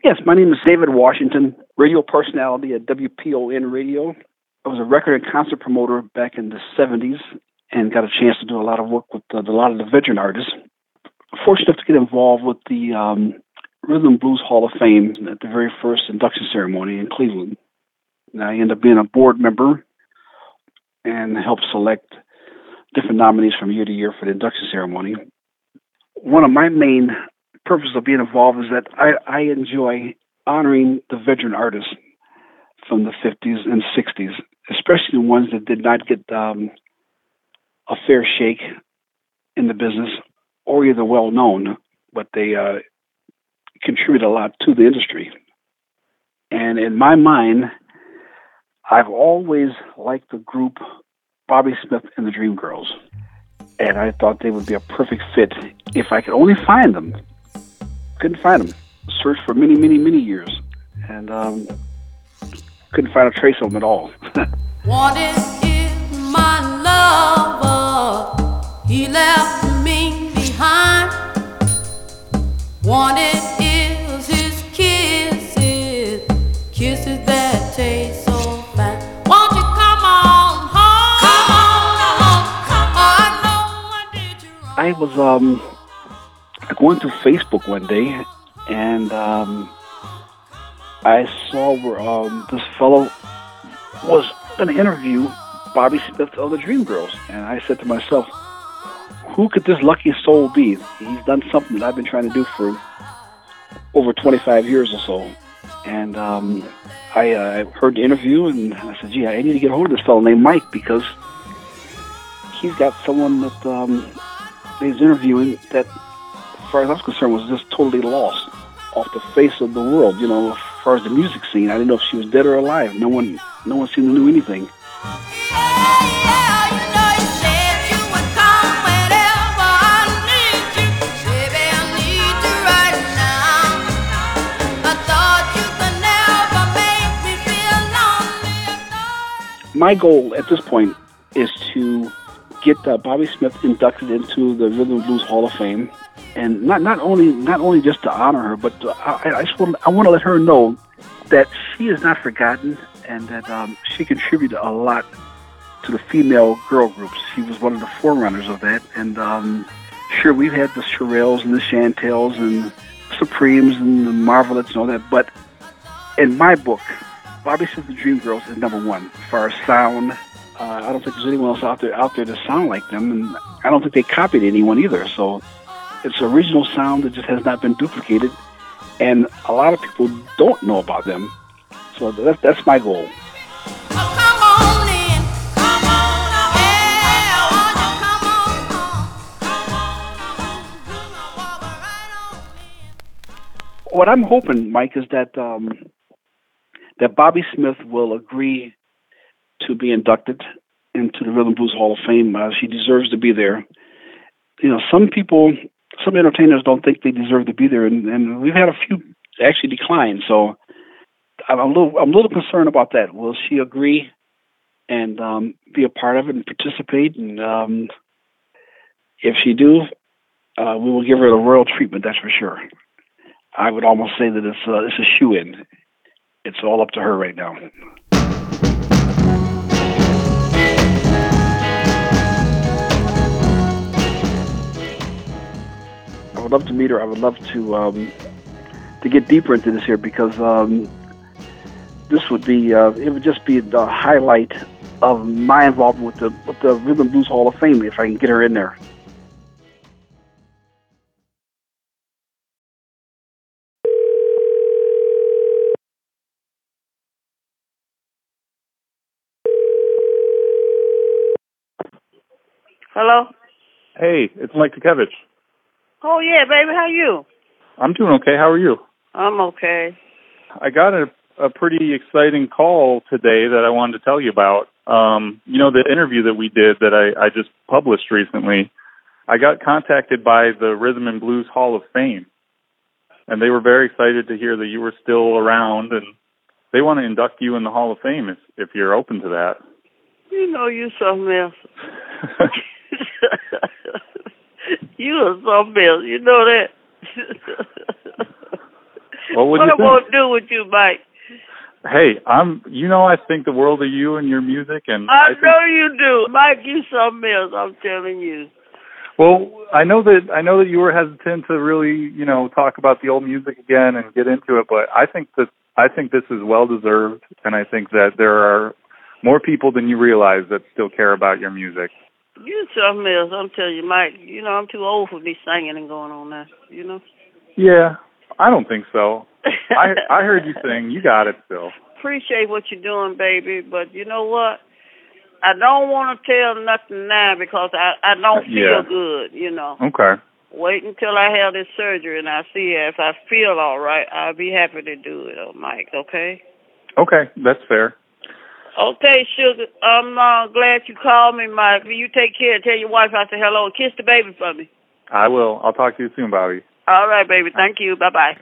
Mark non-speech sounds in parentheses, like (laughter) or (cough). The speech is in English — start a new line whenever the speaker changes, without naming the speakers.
Yes, my name is David Washington, radio personality at WPON Radio. I was a record and concert promoter back in the 70s and got a chance to do a lot of work with uh, a lot of the veteran artists. Fortunate enough to get involved with the um, Rhythm and Blues Hall of Fame at the very first induction ceremony in Cleveland. And I ended up being a board member and helped select different nominees from year to year for the induction ceremony. One of my main purposes of being involved is that I, I enjoy honoring the veteran artists from the 50s and 60s, especially the ones that did not get um, a fair shake in the business or either well known, but they uh, contribute a lot to the industry. And in my mind, I've always liked the group Bobby Smith and the Dream Girls. And I thought they would be a perfect fit if I could only find them. Couldn't find them. Searched for many, many, many years. And um, couldn't find a trace of them at all. (laughs)
Wanted is my lover. He left me behind. Wanted is his kisses, kisses that taste so fine. Won't you come on home? Come on home. I know I did wrong.
I was um, going through Facebook one day, and um, I saw where um, this fellow was going to interview Bobby Smith of the Dream Girls, and I said to myself, "Who could this lucky soul be? He's done something that I've been trying to do for over 25 years or so." And um, I uh, heard the interview, and I said, "Gee, I need to get hold of this fellow named Mike because he's got someone that um, he's interviewing that, far as I was concerned, was just totally lost off the face of the world. You know, as far as the music scene, I didn't know if she was dead or alive. No one, no one seemed to know anything. My goal at this point is to get uh, Bobby Smith inducted into the Rhythm and Blues Hall of Fame, and not not only not only just to honor her, but to, I, I just want I want to let her know that she is not forgotten and that um, she contributed a lot to the female girl groups. She was one of the forerunners of that, and um, sure we've had the Shirelles and the Chantels and Supremes and the Marvelettes and all that, but in my book, Bobby Smith the Dream Girls is number one as far as sound. Uh, I don't think there's anyone else out there out there to sound like them, and I don't think they copied anyone either. So it's original sound that just has not been duplicated, and a lot of people don't know about them. So that's that's my goal. What I'm hoping, Mike, is that um, that Bobby Smith will agree to be inducted into the Rhythm Blues Hall of Fame. Uh, she deserves to be there. You know, some people, some entertainers don't think they deserve to be there, and, and we've had a few actually decline. So I'm a little, I'm a little concerned about that. Will she agree and um, be a part of it and participate? And um, if she do, uh, we will give her the royal treatment. That's for sure. I would almost say that it's uh, it's a shoe in. It's all up to her right now. Love to meet her. I would love to um, to get deeper into this here because um, this would be uh, it would just be the highlight of my involvement with the with the Rhythm Blues Hall of Fame if I can get her in there.
Hello?
Hey, it's Mike Tukevich.
Oh yeah, baby, how you?
I'm doing okay. How are you?
I'm okay.
I got a, a pretty exciting call today that I wanted to tell you about. Um, you know, the interview that we did that I, I just published recently, I got contacted by the Rhythm and Blues Hall of Fame. And they were very excited to hear that you were still around and they want to induct you in the Hall of Fame if, if you're open to that.
You know you something else. (laughs) you are something else. You know that. (laughs)
What would
what
you
I
think?
to do with you, Mike?
Hey, I'm. You know, I think the world of you and your music, and
I,
think,
know you do. Mike, you something else, I'm telling you.
Well, I know that I know that you were hesitant to really, you know, talk about the old music again and get into it, but I think that I think this is well deserved, and I think that there are more people than you realize that still care about your music.
You something else, I'm telling you, Mike. You know, I'm too old for me singing and going on there, you know?
Yeah, I don't think so. (laughs) I I heard you sing. You got it still.
Appreciate what you're doing, baby, but you know what? I don't want to tell nothing now because I I don't feel
Yeah.
good, you know.
Okay.
Wait until I have this surgery and I see if I feel all right. I'll be happy to do it, oh, Mike. Okay.
Okay, that's fair.
Okay, sugar. I'm uh, glad you called me, Mike. You take care. Tell your wife I say hello. And kiss the baby for me.
I will. I'll talk to you soon, Bobby.
All right, baby. Thank you. Bye bye.